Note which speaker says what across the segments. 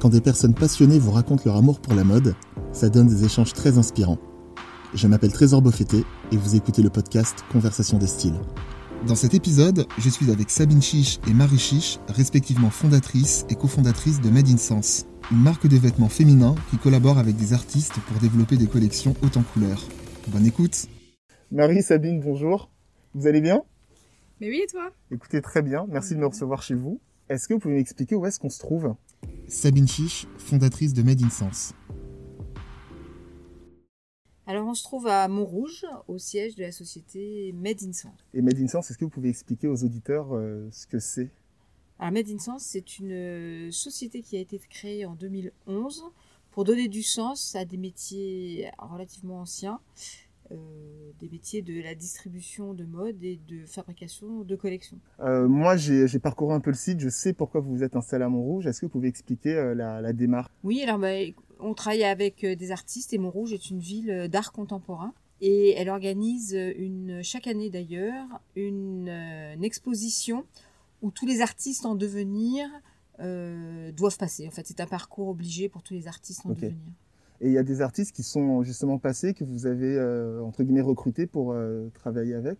Speaker 1: Quand des personnes passionnées vous racontent leur amour pour la mode, ça donne des échanges très inspirants. Je m'appelle Trésor Beaufetté et vous écoutez le podcast Conversation des styles. Dans cet épisode, je suis avec Sabine Chiche et Marie Chiche, respectivement fondatrices et cofondatrices de Made in Sense, une marque de vêtements féminins qui collabore avec des artistes pour développer des collections hautes en couleurs. Bonne écoute Marie, Sabine, bonjour. Vous allez bien?
Speaker 2: Mais oui, et toi?
Speaker 1: Écoutez, très bien. Merci de me recevoir chez vous. Est-ce que vous pouvez m'expliquer où est-ce qu'on se trouve? Sabine Chiche, fondatrice de Made in Sense.
Speaker 2: Alors, on se trouve à Montrouge, au siège de la société Made in Sense.
Speaker 1: Et Made in Sense, est-ce que vous pouvez expliquer aux auditeurs euh, ce que c'est?
Speaker 2: Alors, Made in Sense, c'est une euh, société qui a été créée en 2011 pour donner du sens à des métiers relativement anciens, euh, des métiers de la distribution de mode et de fabrication de collections.
Speaker 1: moi, j'ai parcouru un peu le site, je sais pourquoi vous vous êtes installé à Montrouge. Est-ce que vous pouvez expliquer la, la, démarche?
Speaker 2: Oui, alors bah, on travaille avec euh, des artistes et Montrouge est une ville euh, d'art contemporain. Et elle organise une, chaque année d'ailleurs une, euh, exposition où tous les artistes en devenir doivent passer. En fait, c'est un parcours obligé pour tous les artistes en devenir.
Speaker 1: Et il y a des artistes qui sont justement passés, que vous avez, entre guillemets, recrutés pour travailler avec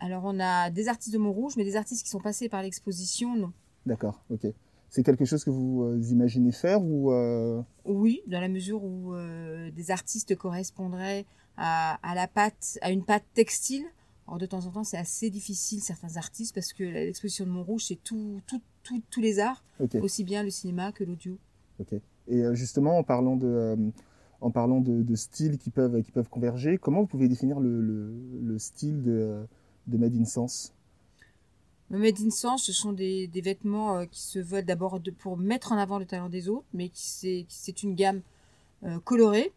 Speaker 2: Alors, on a des artistes de Montrouge, mais des artistes qui sont passés par l'exposition, non.
Speaker 1: D'accord, ok. C'est quelque chose que vous euh, imaginez faire ou
Speaker 2: euh, Oui, dans la mesure où euh, des artistes correspondraient à, la pâte, à une pâte textile. Or, de temps en temps, c'est assez difficile, certains artistes, parce que l'exposition de Montrouge, c'est tout, tout, tous les arts, aussi bien le cinéma que l'audio.
Speaker 1: Ok. Et justement, en parlant de, en parlant de, styles qui peuvent, qui peuvent converger, comment vous pouvez définir le, le, style de, de Made in Sense
Speaker 2: Made in Sense, ce sont des, vêtements euh, qui se veulent d'abord pour mettre en avant le talent des autres, mais qui c'est une gamme euh, colorée.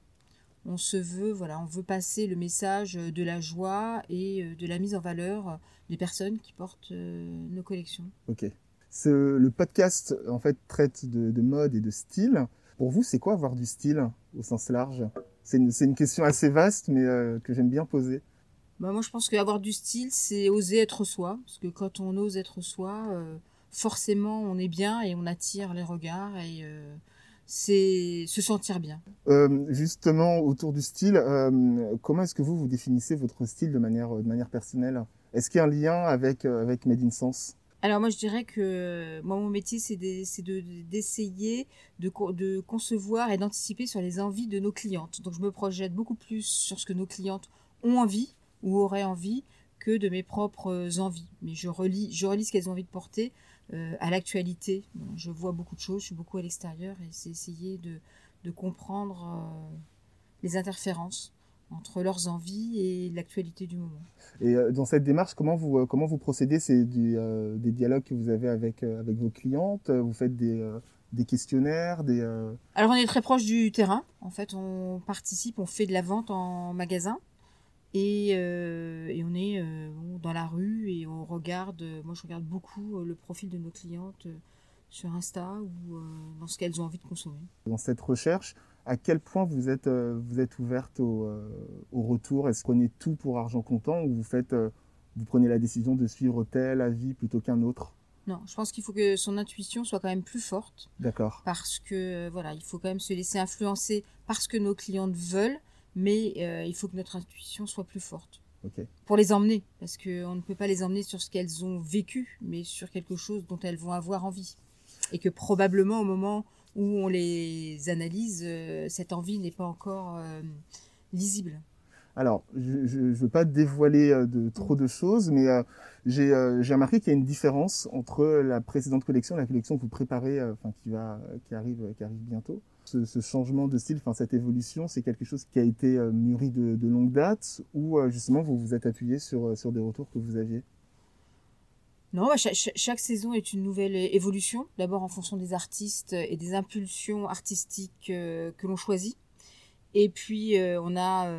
Speaker 2: On se veut, voilà, on veut passer le message de la joie et euh, de la mise en valeur des personnes qui portent nos collections.
Speaker 1: Ok. le podcast en fait traite de, mode et de style. Pour vous, c'est quoi avoir du style? Au sens large C'est une, une, question assez vaste, mais que j'aime bien poser.
Speaker 2: Bah, moi, je pense qu'avoir du style, c'est oser être soi. Parce que quand on ose être soi, euh, forcément, on est bien et on attire les regards et euh, c'est se sentir bien.
Speaker 1: Euh, justement, autour du style, comment est-ce que vous, vous définissez votre style de manière, de manière personnelle? Est-ce qu'il y a un lien avec, avec Made in Sense
Speaker 2: alors moi je dirais que moi mon métier c'est d'essayer de, de, concevoir et d'anticiper sur les envies de nos clientes. Donc je me projette beaucoup plus sur ce que nos clientes ont envie ou auraient envie que de mes propres envies. Mais je relis, je relis ce qu'elles ont envie de porter euh, à l'actualité. je vois beaucoup de choses, je suis beaucoup à l'extérieur et c'est essayer de, de comprendre euh, les interférences entre leurs envies et l'actualité du moment.
Speaker 1: Et euh, dans cette démarche, comment vous, comment vous procédez? C'est des dialogues que vous avez avec, avec vos clientes Vous faites des, des questionnaires des,
Speaker 2: Alors on est très proche du terrain. En fait, on participe, on fait de la vente en magasin. Euh, et, on est euh, dans la rue et on regarde, moi je regarde beaucoup euh, le profil de nos clientes sur Insta ou dans ce qu'elles ont envie de consommer.
Speaker 1: Dans cette recherche, à quel point vous êtes, vous êtes ouverte au, au retour? Est-ce vous prenez tout pour argent comptant ou vous, faites, vous prenez la décision de suivre tel avis plutôt qu'un autre?
Speaker 2: Non, je pense qu'il faut que son intuition soit quand même plus forte.
Speaker 1: D'accord.
Speaker 2: Parce que voilà, il faut quand même se laisser influencer par ce que nos clientes veulent mais euh, il faut que notre intuition soit plus forte. Pour les emmener, parce qu'on ne peut pas les emmener sur ce qu'elles ont vécu, mais sur quelque chose dont elles vont avoir envie. Et que probablement au moment où on les analyse, euh, cette envie n'est pas encore euh, lisible.
Speaker 1: Alors, je ne veux pas dévoiler de trop de choses, mais j'ai remarqué qu'il y a une différence entre la précédente collection et la collection que vous préparez, qui va, qui arrive, qui arrive bientôt ce, changement de style, enfin cette évolution, c'est quelque chose qui a été euh, mûri de, longue date ou euh, justement vous vous êtes appuyé euh, sur des retours que vous aviez?
Speaker 2: Non, bah, chaque, saison est une nouvelle évolution, d'abord en fonction des artistes et des impulsions artistiques que l'on choisit. Et puis on a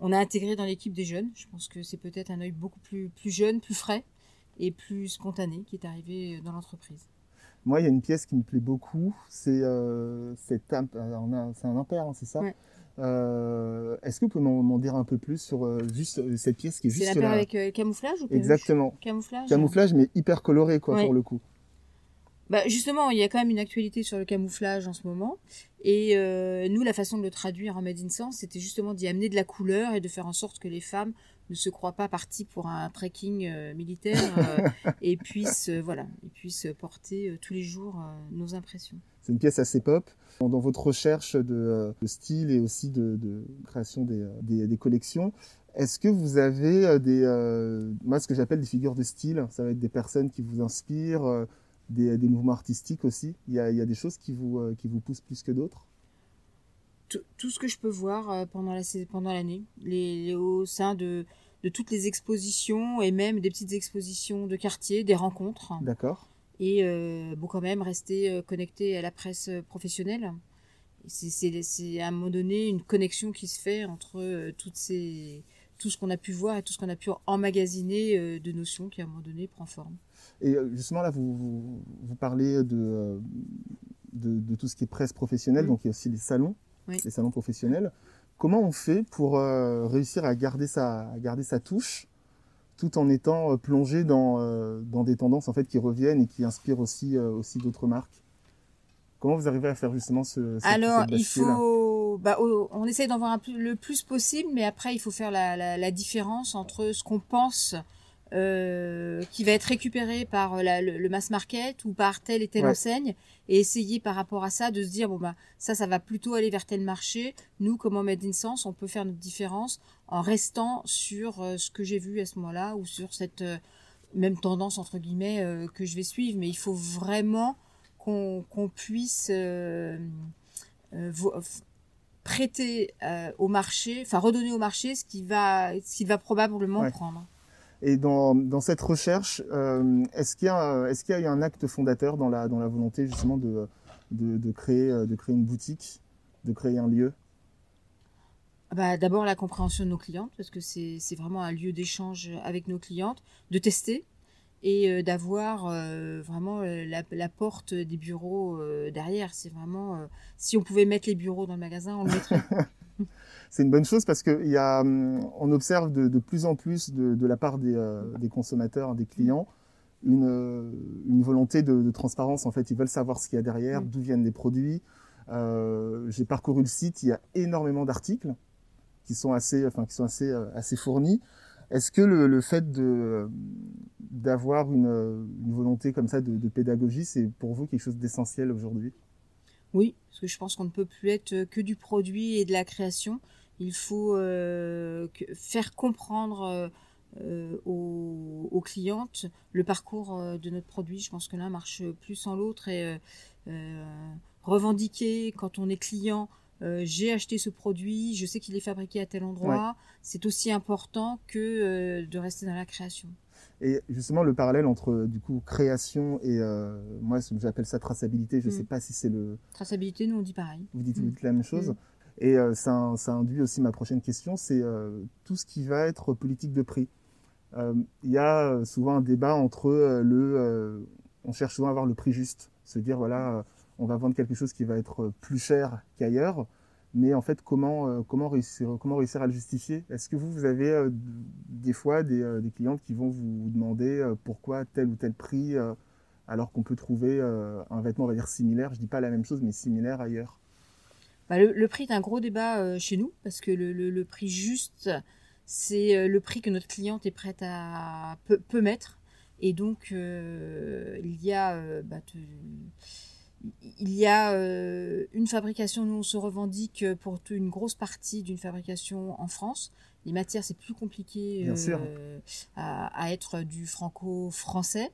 Speaker 2: on a intégré dans l'équipe des jeunes. Je pense que c'est peut-être un œil beaucoup plus plus jeune, plus frais et plus spontané qui est arrivé dans l'entreprise.
Speaker 1: Moi, il y a une pièce qui me plaît beaucoup. C'est euh, c'est un, un hein, c'est ça? Euh, Est-ce que vous pouvez m'en dire un peu plus sur euh, juste euh, cette pièce qui est, juste
Speaker 2: là C'est avec camouflage ou
Speaker 1: Exactement.
Speaker 2: Camouflage.
Speaker 1: Camouflage, mais hyper coloré quoi pour le coup.
Speaker 2: bah justement, il y a quand même une actualité sur le camouflage en ce moment. Et nous, la façon de le traduire en Made in Sense, c'était justement d'y amener de la couleur et de faire en sorte que les femmes ne se croient pas parties pour un trekking militaire et puissent, voilà, et puissent porter tous les jours nos impressions.
Speaker 1: C'est une pièce assez pop. Dans votre recherche de, style et aussi de, création des, des, des collections, est-ce que vous avez des, moi ce que j'appelle des figures de style, ça va être des personnes qui vous inspirent, des, mouvements artistiques aussi il y, a, des choses qui vous, euh, qui vous poussent plus que d'autres?
Speaker 2: Tout, ce que je peux voir euh, pendant la pendant l'année, les, au sein de, de toutes les expositions et même des petites expositions de quartier, des rencontres.
Speaker 1: D'accord.
Speaker 2: Et euh, bon, quand même rester connecté à la presse professionnelle. C'est à un moment donné une connexion qui se fait entre toutes ces, tout ce qu'on a pu voir et tout ce qu'on a pu emmagasiner de notions qui à un moment donné prend forme.
Speaker 1: Et euh, justement, là, vous, vous, parlez de, euh, de, de, tout ce qui est presse professionnelle, donc il y a aussi les salons, les salons professionnels. Comment on fait pour euh, réussir à garder, sa, à garder sa touche tout en étant plongé dans, dans des tendances en fait, qui reviennent et qui inspirent aussi, aussi d'autres marques. Comment vous arrivez à faire justement ce
Speaker 2: cette, Alors, il faut, bah, on essaye d'en voir le plus possible, mais après, il faut faire la, la, la différence entre ce qu'on pense euh, qui va être récupéré par euh, le, mass market ou par telle et telle enseigne et essayer par rapport à ça de se dire bon bah ça ça va plutôt aller vers tel marché. Nous comme Made in Sense on peut faire notre différence en restant sur euh, ce que j'ai vu à ce moment-là ou sur cette même tendance entre guillemets que je vais suivre. Mais il faut vraiment qu'on puisse prêter au marché enfin redonner au marché ce qui va ce qu'il va probablement prendre.
Speaker 1: Et dans, dans cette recherche, euh, est-ce qu'il y, qu'il a eu un acte fondateur dans la, dans la volonté justement de, de, de, créer, de créer une boutique, de créer un lieu?
Speaker 2: Bah, D'abord la compréhension de nos clientes, parce que c'est vraiment un lieu d'échange avec nos clientes, de tester et euh, d'avoir euh, vraiment la, la, porte des bureaux derrière. C'est vraiment, si on pouvait mettre les bureaux dans le magasin, on le mettrait.
Speaker 1: c'est une bonne chose parce qu'on hum, observe de, plus en plus de, la part euh, des, consommateurs, des clients, une, euh, volonté de, transparence. En fait, ils veulent savoir ce qu'il y a derrière, mm. d'où viennent les produits. Euh, j'ai parcouru le site, il y a énormément d'articles qui sont assez, enfin, qui sont assez, assez fournis. Est-ce que le, fait d'avoir une, volonté comme ça de pédagogie, c'est pour vous quelque chose d'essentiel aujourd'hui?
Speaker 2: Oui, parce que je pense qu'on ne peut plus être que du produit et de la création. Il faut euh, faire comprendre euh, euh, aux, clientes le parcours de notre produit. Je pense que l'un marche plus sans l'autre et revendiquer quand on est client. J'ai acheté ce produit, je sais qu'il est fabriqué à tel endroit. C'est aussi important que de rester dans la création.
Speaker 1: Et justement, le parallèle entre du coup création et euh, moi, j'appelle ça traçabilité. Je ne sais mm. pas si c'est le.
Speaker 2: Traçabilité, nous on dit pareil.
Speaker 1: Vous dites, mm. la même chose. Mm. Et euh, ça, ça, induit aussi ma prochaine question, c'est euh, tout ce qui va être politique de prix. Il y a souvent un débat entre le. on cherche souvent à avoir le prix juste, se dire voilà, on va vendre quelque chose qui va être plus cher qu'ailleurs. Mais en fait, comment, euh, comment, réussir, comment réussir à le justifier? Est-ce que vous, vous avez euh, des fois des, euh, clientes qui vont vous demander pourquoi tel ou tel prix, alors qu'on peut trouver un vêtement, on va dire, similaire, je dis pas la même chose, mais similaire ailleurs.
Speaker 2: Bah, le, prix est un gros débat chez nous, parce que le, le, prix juste, c'est le prix que notre cliente est prête à peut, mettre. Et donc, il y a... Bah, il y a euh, une fabrication, nous on se revendique pour une grosse partie d'une fabrication en France. Les matières, c'est plus compliqué euh, à, être du franco-français.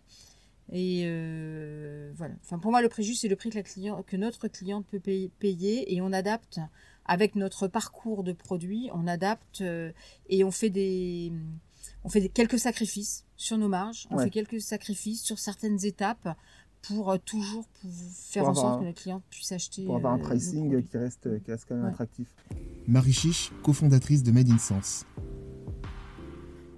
Speaker 2: Et euh, voilà. Enfin, pour moi, le préjugé, c'est le prix que, la client, que notre cliente peut payer, et on adapte avec notre parcours de produit, on adapte et on fait des, on fait quelques sacrifices sur nos marges, on fait quelques sacrifices sur certaines étapes pour euh, toujours pour faire en sorte que le client puisse acheter.
Speaker 1: Pour avoir un euh, pricing qui reste, qui reste quand même attractif.
Speaker 3: Marie Chiche, cofondatrice de Made in Sense.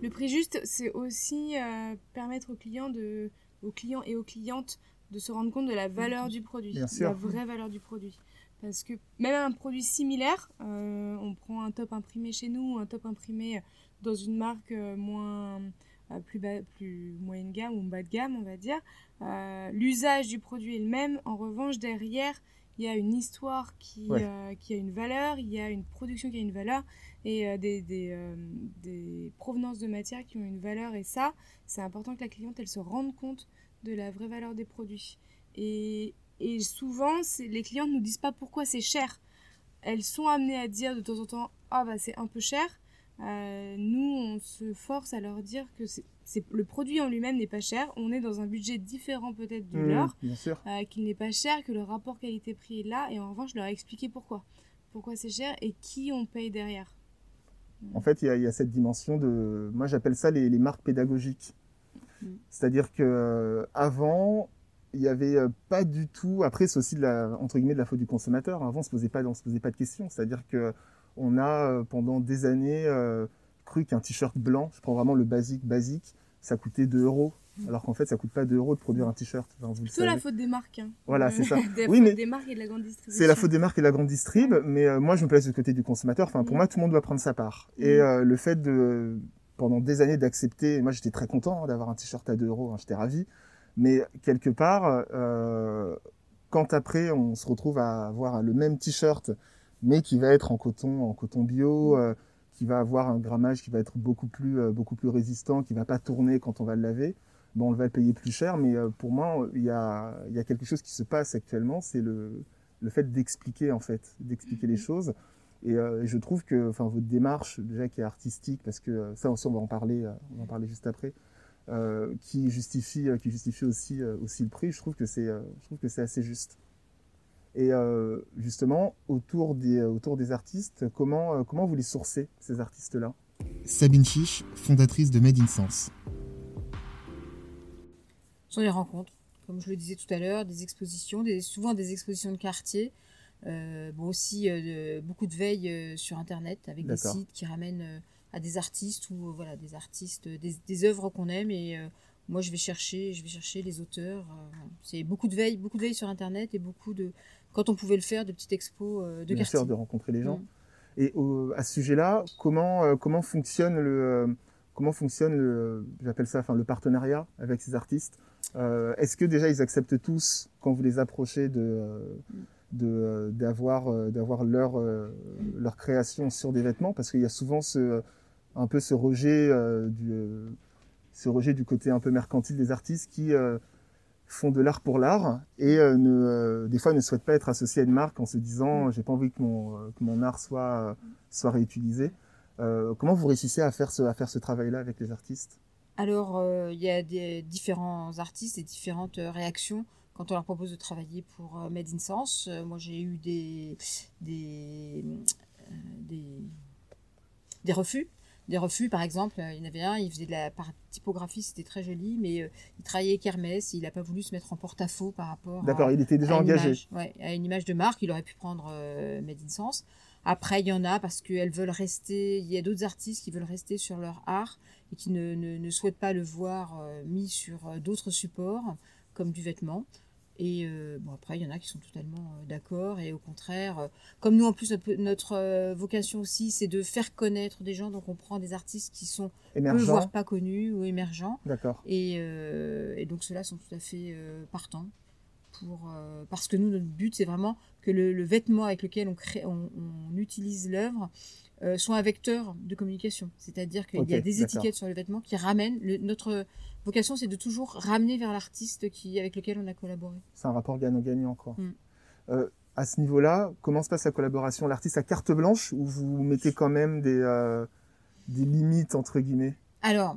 Speaker 4: Le prix juste, c'est aussi euh, permettre aux clients, de, aux clients et aux clientes de se rendre compte de la valeur du produit, de la vraie valeur du produit. Parce que même un produit similaire, on prend un top imprimé chez nous, un top imprimé dans une marque moins plus, bas, plus moyenne gamme ou bas de gamme, on va dire. L'usage du produit est le même. En revanche, derrière, il y a une histoire qui, qui a une valeur, il y a une production qui a une valeur et des, des, des, provenances de matières qui ont une valeur. Et ça, c'est important que la cliente, elle se rende compte de la vraie valeur des produits. Et, et souvent, les clientes ne nous disent pas pourquoi c'est cher. Elles sont amenées à dire de temps en temps Ah, bah c'est un peu cher. Euh, nous, on se force à leur dire que c'est le produit en lui-même n'est pas cher. On est dans un budget différent peut-être du mmh, leur, euh, qu'il n'est pas cher, que le rapport qualité-prix est là. Et en revanche, je leur ai expliqué pourquoi. Pourquoi c'est cher et qui on paye derrière.
Speaker 1: En fait, il y, a cette dimension de. Moi, j'appelle ça les, les, marques pédagogiques. Mmh. C'est-à-dire que euh, avant, il y avait euh, pas du tout. Après, c'est aussi de la entre guillemets de la faute du consommateur. Avant, on se posait pas, on se posait pas de questions. C'est-à-dire que on a euh, pendant des années euh, cru qu'un t-shirt blanc, je prends vraiment le basique basique, ça coûtait 2 euros. Alors qu'en fait, ça coûte pas 2 euros de produire un t-shirt.
Speaker 4: c'est la faute des marques. Hein.
Speaker 1: Voilà, c'est ça.
Speaker 4: oui, mais des marques et de la grande distribution.
Speaker 1: C'est la faute des marques et de la grande distrib. Mais moi, je me place du côté du consommateur. Enfin, pour mm. moi, tout le monde doit prendre sa part. Mm. Et le fait de pendant des années d'accepter, moi, j'étais très content hein, d'avoir un t-shirt à 2 euros. Hein, j'étais ravi. Mais quelque part, euh, quand après on se retrouve à avoir le même t-shirt, mais qui va être en coton, en coton bio, euh, qui va avoir un grammage qui va être beaucoup plus, euh, beaucoup plus résistant, qui va pas tourner quand on va le laver, bon, on va le payer plus cher. Mais pour moi, il y a, y a quelque chose qui se passe actuellement, c'est le, le fait d'expliquer en fait, d'expliquer les choses. Et je trouve que, enfin, votre démarche déjà qui est artistique, parce que ça aussi on va en parler, on va en parler juste après. Euh, qui justifie, euh, qui justifie aussi, euh, aussi le prix. Je trouve que c'est, je trouve que c'est assez juste. Et justement, autour des, autour des artistes, comment, comment vous les sourcez, ces artistes-là?
Speaker 3: Sabine Chiche, fondatrice de Made in Sense.
Speaker 2: Ce sont des rencontres, comme je le disais tout à l'heure, des expositions, des, souvent des expositions de quartier. bon, aussi beaucoup de veille sur Internet avec des sites qui ramènent à des artistes ou euh, voilà des artistes, euh, des, des œuvres qu'on aime et euh, moi je vais chercher, je vais chercher les auteurs. c'est beaucoup de veille, beaucoup de veille sur internet et beaucoup de quand on pouvait le faire de petites expos de
Speaker 1: Bien sûr, de rencontrer les gens. Mm. Et à ce sujet-là, comment comment fonctionne le comment fonctionne le j'appelle ça enfin le partenariat avec ces artistes? Est-ce que déjà ils acceptent tous quand vous les approchez de de d'avoir d'avoir leur leur création sur des vêtements? Parce qu'il y a souvent ce un peu ce rejet, euh, du, euh, ce rejet du côté un peu mercantile des artistes qui euh, font de l'art pour l'art et ne, des fois ne souhaitent pas être associés à une marque en se disant j'ai pas envie que mon, que mon art soit, soit réutilisé. comment vous réussissez à faire ce, à faire ce travail-là avec les artistes?
Speaker 2: Alors, il y a des différents artistes et différentes réactions quand on leur propose de travailler pour Made in Sense. moi, j'ai eu des, des, des, des refus des refus, par exemple. Il y en avait un, il faisait de la typographie, c'était très joli, mais euh, il travaillait avec Hermès, il n'a pas voulu se mettre en porte-à-faux par rapport
Speaker 1: D'accord, il était déjà engagé.
Speaker 2: à une image de marque, il aurait pu prendre euh, Made in Sense. Après, il y en a parce qu'elles veulent rester, il y a d'autres artistes qui veulent rester sur leur art et qui ne, ne, souhaitent pas le voir euh, mis sur d'autres supports, comme du vêtement. Et euh, bon, après, il y en a qui sont totalement euh, d'accord. Et au contraire, euh, comme nous, en plus, notre, vocation aussi, c'est de faire connaître des gens. Donc, on prend des artistes qui sont peu, voire pas connus ou émergents.
Speaker 1: D'accord.
Speaker 2: Et, et, donc, ceux-là sont tout à fait partants. Pour, parce que nous, notre but, c'est vraiment que le, vêtement avec lequel on, crée, on, on utilise l'œuvre soit un vecteur de communication. C'est-à-dire qu'il y a des étiquettes sur le vêtement qui ramènent le, notre vocation, c'est de toujours ramener vers l'artiste qui, avec lequel on a collaboré.
Speaker 1: C'est un rapport gagnant-gagnant, quoi. Mm. Euh, à ce niveau-là, comment se passe la collaboration? L'artiste a carte blanche ou vous mettez quand même des, euh, des limites, entre guillemets?
Speaker 2: Alors,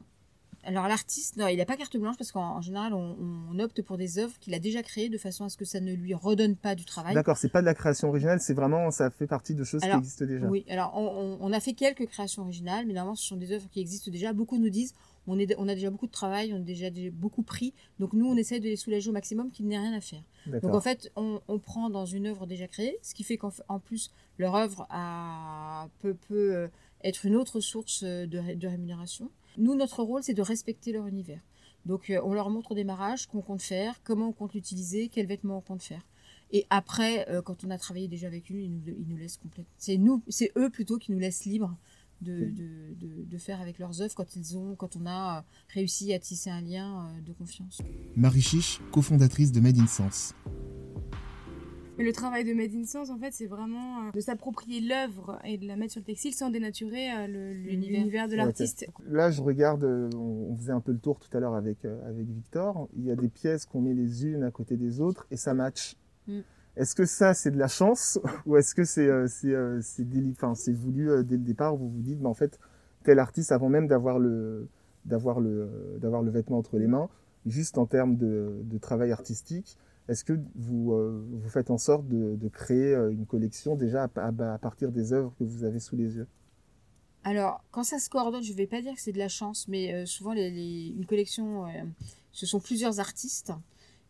Speaker 2: alors l'artiste, il n'a pas carte blanche parce qu'en général, on, opte pour des œuvres qu'il a déjà créées de façon à ce que ça ne lui redonne pas du travail.
Speaker 1: D'accord, c'est pas de la création originale, c'est vraiment, ça fait partie de choses qui existent déjà.
Speaker 2: Oui, alors on, a fait quelques créations originales, mais normalement ce sont des œuvres qui existent déjà. Beaucoup nous disent, on, est, on a déjà beaucoup de travail, on a déjà beaucoup pris, donc nous on essaie de les soulager au maximum qu'il n'ait rien à faire. Donc en fait, on, prend dans une œuvre déjà créée, ce qui fait qu'en plus leur œuvre a, peut, peut euh, être une autre source de, de rémunération. Nous, notre rôle, c'est de respecter leur univers. Donc, euh, on leur montre au démarrage qu'on compte faire, comment on compte l'utiliser, quels vêtements on compte faire. Et après, euh, quand on a travaillé déjà avec eux, ils nous, ils nous laissent complètement. C'est nous, c'est eux plutôt qui nous laissent libres de, de, faire avec leurs œuvres quand, ils ont, quand on a réussi à tisser un lien de confiance.
Speaker 3: Marie Chiche, cofondatrice de Made in Sense.
Speaker 4: Mais le travail de Made in Sense, en fait, c'est vraiment euh, de s'approprier l'œuvre et de la mettre sur le textile sans dénaturer euh, l'univers de l'artiste.
Speaker 1: Là, je regarde, euh, on faisait un peu le tour tout à l'heure avec, avec Victor. Il y a des pièces qu'on met les unes à côté des autres et ça match. Mm. Est-ce que ça, c'est de la chance ou est-ce que c'est c'est c'est voulu dès le départ Vous vous dites, mais en fait, tel artiste, avant même d'avoir le d'avoir le d'avoir le vêtement entre les mains, juste en termes de, de travail artistique, est-ce que vous, euh, vous faites en sorte de, créer euh, une collection déjà à, partir des œuvres que vous avez sous les yeux?
Speaker 2: Alors, quand ça se coordonne, je ne vais pas dire que c'est de la chance, mais euh, souvent une collection, ce sont plusieurs artistes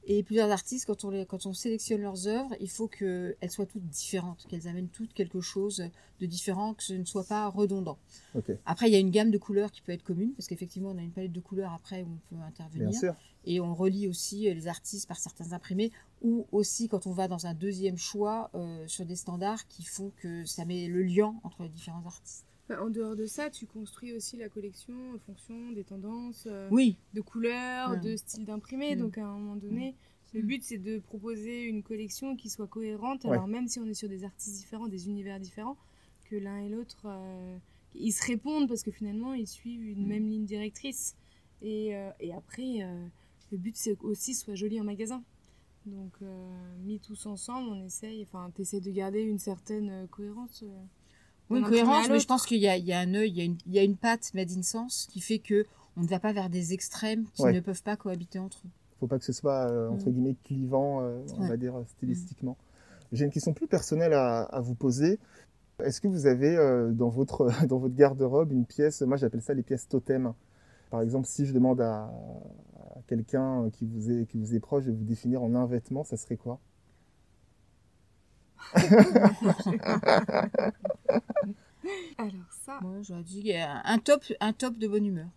Speaker 2: et plusieurs artistes, quand on, les, quand on sélectionne leurs œuvres, il faut qu'elles soient toutes différentes, qu'elles amènent toutes quelque chose de différent, que ce ne soit pas redondant. Après, il y a une gamme de couleurs qui peut être commune, parce qu'effectivement, on a une palette de couleurs après où on peut intervenir. Bien sûr. Et on relie aussi euh, les artistes par certains imprimés, ou aussi quand on va dans un deuxième choix euh, sur des standards qui font que ça met le lien entre les différents artistes.
Speaker 4: En dehors de ça, tu construis aussi la collection en fonction des tendances, euh,
Speaker 2: oui.
Speaker 4: de couleurs, de styles d'imprimés. Mm. Donc à un moment donné, le but c'est de proposer une collection qui soit cohérente. Alors même si on est sur des artistes différents, des univers différents, que l'un et l'autre, euh, ils se répondent parce que finalement ils suivent une mm. même ligne directrice. Et, euh, et après, le but c'est aussi soit joli en magasin. Donc mis tous ensemble, on essaye, enfin t'essaies de garder une certaine cohérence.
Speaker 2: Oui, une cohérence, mais je pense qu'il y, a, un œil, il y a une, patte made in sense qui fait que on ne va pas vers des extrêmes qui ne peuvent pas cohabiter entre eux.
Speaker 1: Il ne faut pas que ce soit, euh, entre mm. guillemets, clivant, euh, on va dire, stylistiquement. J'ai une question plus personnelle à, vous poser. Est-ce que vous avez euh, dans votre, dans votre garde-robe une pièce, moi j'appelle ça les pièces totem. Par exemple, si je demande à, à quelqu'un qui, vous est, qui vous est proche de vous définir en un vêtement, ça serait quoi?
Speaker 2: Alors ça. Moi, j'aurais dit un top, un top de bonne humeur.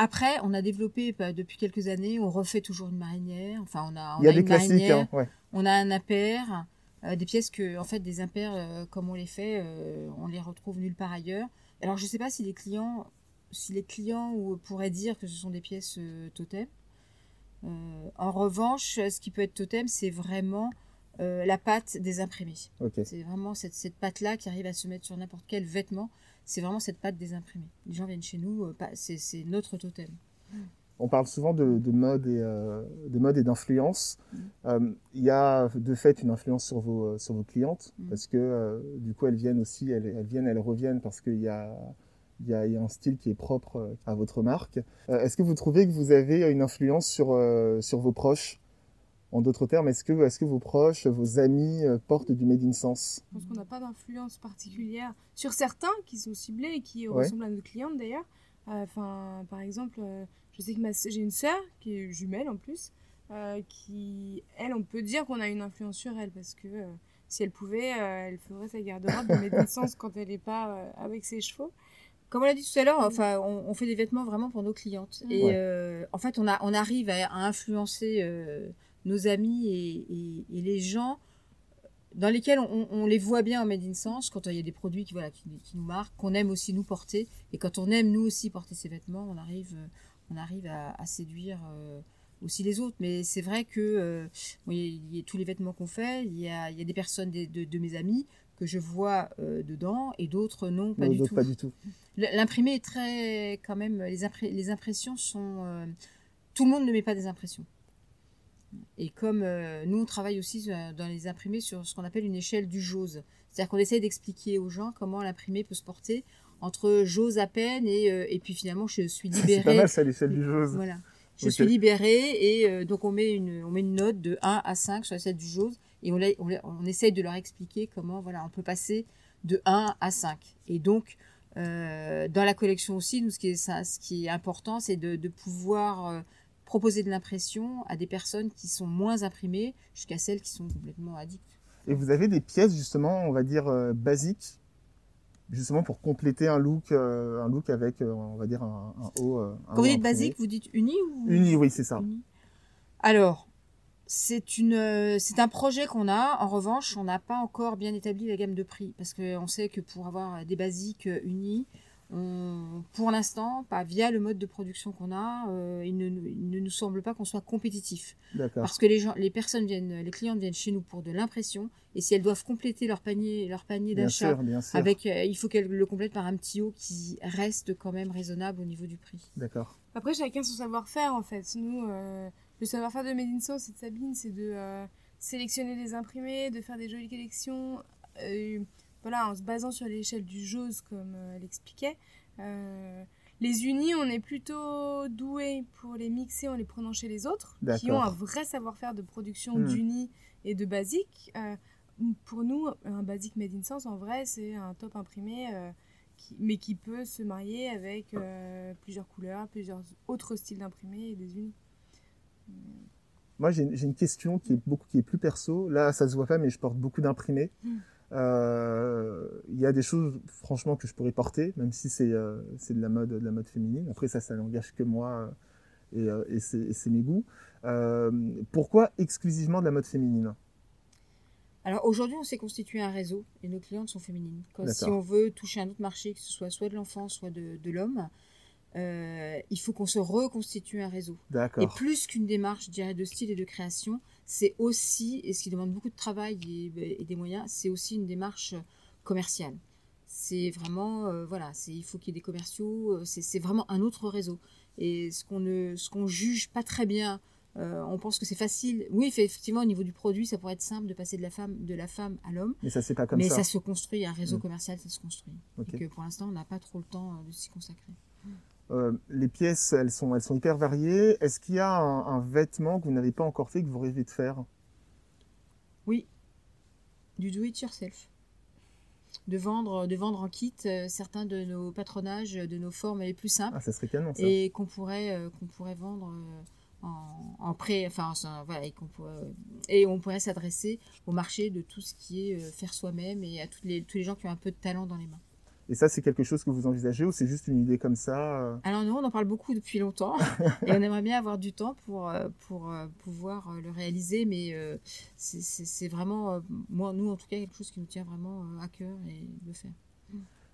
Speaker 2: Après, on a développé bah, depuis quelques années, on refait toujours une marinière. Enfin, on a, on
Speaker 1: Il y a, des classiques, hein,
Speaker 2: on a un impair, euh, des pièces que, en fait, des impairs, euh, comme on les fait, euh, on les retrouve nulle part ailleurs. Alors, je ne sais pas si les clients, si les clients pourraient dire que ce sont des pièces totem. en revanche, ce qui peut être totem, c'est vraiment euh, la pâte des imprimés. C'est vraiment cette, cette pâte-là qui arrive à se mettre sur n'importe quel vêtement. C'est vraiment cette pâte des imprimés. Les gens viennent chez nous, euh, c'est notre totem.
Speaker 1: On parle souvent de, mode et euh, de mode et d'influence. Mm. Il y a de fait une influence sur vos sur vos clientes mm. parce que du coup elles viennent aussi, elles, elles viennent, elles reviennent parce qu'il y a il y, a, un style qui est propre à votre marque. Est-ce que vous trouvez que vous avez une influence sur, sur vos proches? En d'autres termes, est-ce que, est que vos proches, vos amis euh, portent du Made in Sense
Speaker 4: Je pense qu'on n'a pas d'influence particulière sur certains qui sont ciblés et qui ressemblent à nos clientes d'ailleurs. Euh, enfin, par exemple, euh, je sais que j'ai une sœur qui est jumelle en plus, qui, elle, on peut dire qu'on a une influence sur elle parce que si elle pouvait, elle ferait sa garde-robe de Made in Sense quand elle n'est pas avec ses chevaux.
Speaker 2: Comme on l'a dit tout à l'heure, enfin, on, fait des vêtements vraiment pour nos clientes. Et en fait, on, a, on arrive à, à influencer nos amis et, les gens dans lesquels on, les voit bien en Made in Sense, quand il y a des produits qui, voilà, qui, nous marquent, qu'on aime aussi nous porter, et quand on aime nous aussi porter ces vêtements, on arrive, on arrive à, séduire euh, aussi les autres. Mais c'est vrai que euh, il y a tous les vêtements qu'on fait, il y a, des personnes de, mes amis que je vois euh, dedans et d'autres non, pas, du tout.
Speaker 1: pas du tout.
Speaker 2: L'imprimé est très, quand même, les, les impressions sont... tout le monde ne met pas des impressions. Et comme euh, nous, on travaille aussi euh, dans les imprimés sur ce qu'on appelle une échelle du JOSE. C'est-à-dire qu'on essaie d'expliquer aux gens comment l'imprimé peut se porter entre j'ose à peine et, euh, et puis finalement je suis libérée. C'est
Speaker 1: pas mal ça, l'échelle du JOSE.
Speaker 2: Voilà. Je suis libérée et donc on met, une, on met une note de 1 à 5 sur l'échelle du JOSE et on, on, on, essaye de leur expliquer comment voilà, on peut passer de 1 à 5. Et donc, dans la collection aussi, nous, ce qui est, ça, ce qui est important, c'est de, de pouvoir proposer de l'impression à des personnes qui sont moins imprimées jusqu'à celles qui sont complètement addictes.
Speaker 1: Et vous avez des pièces justement, on va dire euh, basiques, justement pour compléter un look, euh, un look avec, euh, on va dire un, haut.
Speaker 2: Quand vous dites basique, vous dites uni ou
Speaker 1: Uni, oui, c'est ça.
Speaker 2: Alors, c'est une, c'est un projet qu'on a. En revanche, on n'a pas encore bien établi la gamme de prix parce qu'on sait que pour avoir des basiques pour l'instant, pas via le mode de production qu'on a, euh, il, ne, nous semble pas qu'on soit compétitif. Parce que les gens, les personnes viennent, les clientes viennent chez nous pour de l'impression, et si elles doivent compléter leur panier, leur panier d'achat, avec, euh, il faut qu'elles le complètent par un petit haut qui reste quand même raisonnable au niveau du prix.
Speaker 1: D'accord.
Speaker 4: Après, chacun son savoir-faire en fait. Nous, euh, le savoir-faire de Made in et de Sabine, c'est de sélectionner des imprimés, de faire des jolies collections voilà, en se basant sur l'échelle du JOS, comme euh, elle expliquait. Euh, les unis, on est plutôt doué pour les mixer en les prenant chez les autres, qui ont un vrai savoir-faire de production hmm. d'unis et de basiques. Euh, pour nous, un basique made in sense, en vrai, c'est un top imprimé, mais qui peut se marier avec plusieurs couleurs, plusieurs autres styles d'imprimés et des unis.
Speaker 1: Moi, j'ai une question qui est beaucoup qui est plus perso. Là, ça se voit pas, mais je porte beaucoup d'imprimés. Hmm. Euh, il y a des choses, franchement, que je pourrais porter, même si c'est euh, c'est de la mode de la mode féminine. Après, ça, ça n'engage que moi euh, et, et c'est mes goûts. pourquoi exclusivement de la mode féminine?
Speaker 2: Alors aujourd'hui, on s'est constitué un réseau et nos clientes sont féminines. si on veut toucher un autre marché, que ce soit soit de l'enfant, soit de, de l'homme, euh, il faut qu'on se reconstitue un réseau. Et plus qu'une démarche, je dirais, de style et de création, c'est aussi, et ce qui demande beaucoup de travail et, des moyens, c'est aussi une démarche commerciale. C'est vraiment, euh, voilà, c'est, il faut qu'il y ait des commerciaux, euh, c'est, vraiment un autre réseau. Et ce qu'on ne, ce qu'on juge pas très bien, on pense que c'est facile. Oui, effectivement, au niveau du produit, ça pourrait être simple de passer de la femme, de la femme à l'homme.
Speaker 1: Mais ça, c'est pas comme
Speaker 2: ça.
Speaker 1: Mais
Speaker 2: ça se construit, un réseau mm. commercial, ça se construit. Donc, pour l'instant, on n'a pas trop le temps de s'y consacrer.
Speaker 1: Euh, les pièces, elles sont, elles sont hyper variées. Est-ce qu'il y a un, vêtement que vous n'avez pas encore fait que vous rêvez de faire?
Speaker 2: Oui, du do it yourself. De vendre, de vendre en kit euh, certains de nos patronages, de nos formes les plus simples.
Speaker 1: Ah, ça serait canon ça.
Speaker 2: Et qu'on pourrait, euh, qu'on pourrait vendre en, prêt, enfin, voilà, et, et on pourrait s'adresser au marché de tout ce qui est faire soi-même et à tous les, tous les gens qui ont un peu de talent dans les mains.
Speaker 1: Et ça, c'est quelque chose que vous envisagez ou c'est juste une idée comme ça euh
Speaker 2: Alors nous, on en parle beaucoup depuis longtemps et on aimerait bien avoir du temps pour, euh, pour euh, pouvoir le réaliser, mais c'est vraiment, moi, nous en tout cas, quelque chose qui nous tient vraiment à cœur et de faire.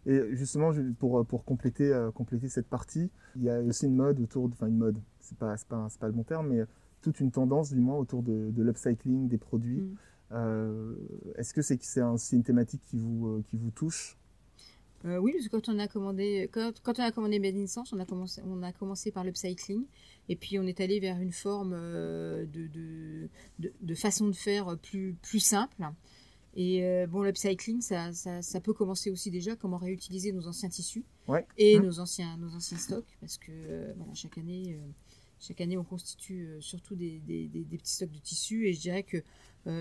Speaker 1: Et justement, pour, pour compléter, compléter cette partie, il y a aussi une mode autour, de, enfin une mode, c'est pas, pas, pas le bon terme, mais toute une tendance du moins autour de, de l'upcycling des produits. Mm. Est-ce que c'est c'est une thématique qui vous, qui vous touche?
Speaker 2: Euh, oui, parce que quand on a commandé, quand, on a commandé Made in Sense, on a commencé, on a commencé par l'upcycling, et puis on est allé vers une forme euh, de, de, façon de faire plus, plus simple. Et euh, bon, l'upcycling, ça, ça, peut commencer aussi déjà comment réutiliser nos anciens tissus et mmh. nos anciens, nos anciens stocks, parce que voilà, chaque année, chaque année, on constitue surtout des, des, des, petits stocks de tissus, et je dirais que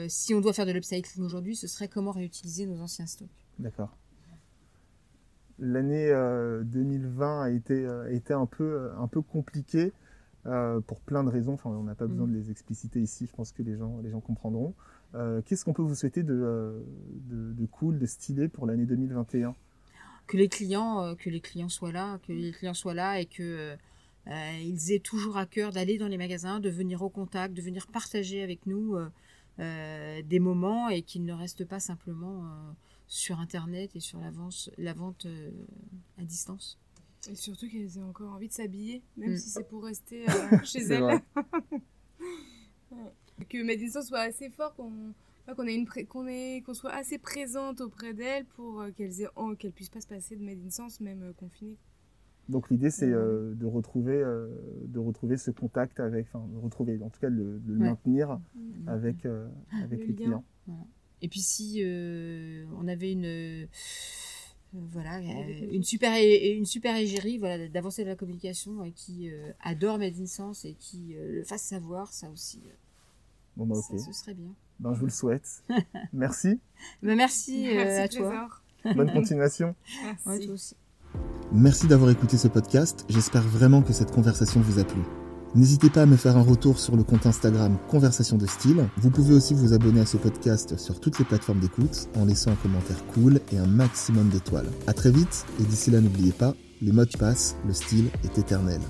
Speaker 2: si on doit faire de l'upcycling aujourd'hui, ce serait comment réutiliser nos anciens stocks.
Speaker 1: D'accord l'année 2020 euh, a été, euh, été un peu, euh, un peu compliquée pour plein de raisons. Enfin, on n'a pas besoin mm. de les expliciter ici. Je pense que les gens, les gens comprendront. Qu'est-ce qu'on peut vous souhaiter de, de, cool, de stylé pour l'année 2021
Speaker 2: que les clients, que les clients soient là, que les clients soient là et que ils aient toujours à cœur d'aller dans les magasins, de venir au contact, de venir partager avec nous des moments et qu'ils ne restent pas simplement sur Internet et sur la vente, la vente euh, à distance.
Speaker 4: Et surtout qu'elles aient encore envie de s'habiller, même mm. si c'est pour rester euh, chez elles. Que Made soit assez fort, qu'on qu'on ait une qu'on qu'on soit assez présente auprès d'elles pour euh, qu'elles aient qu'elles puissent pas se passer de Made in Sense même confinées.
Speaker 1: Donc l'idée c'est de retrouver de retrouver ce contact avec enfin de retrouver en tout cas de, le maintenir mm. avec avec les clients.
Speaker 2: Et puis si euh, on avait une euh, voilà une super une super égérie voilà d'avancer de la communication et qui euh, adore Made in Sense et qui le fasse savoir ça aussi
Speaker 1: bon bah ok.
Speaker 2: ce serait bien.
Speaker 1: Ben je vous le souhaite. Merci.
Speaker 2: Ben, merci, à toi.
Speaker 1: bonne continuation.
Speaker 2: Merci. aussi.
Speaker 3: merci d'avoir écouté ce podcast. J'espère vraiment que cette conversation vous a plu N'hésitez pas à me faire un retour sur le compte Instagram Conversation de Style. Vous pouvez aussi vous abonner à ce podcast sur toutes les plateformes d'écoute en laissant un commentaire cool et un maximum d'étoiles. À très vite et d'ici là n'oubliez pas, les modes passent, le style est éternel.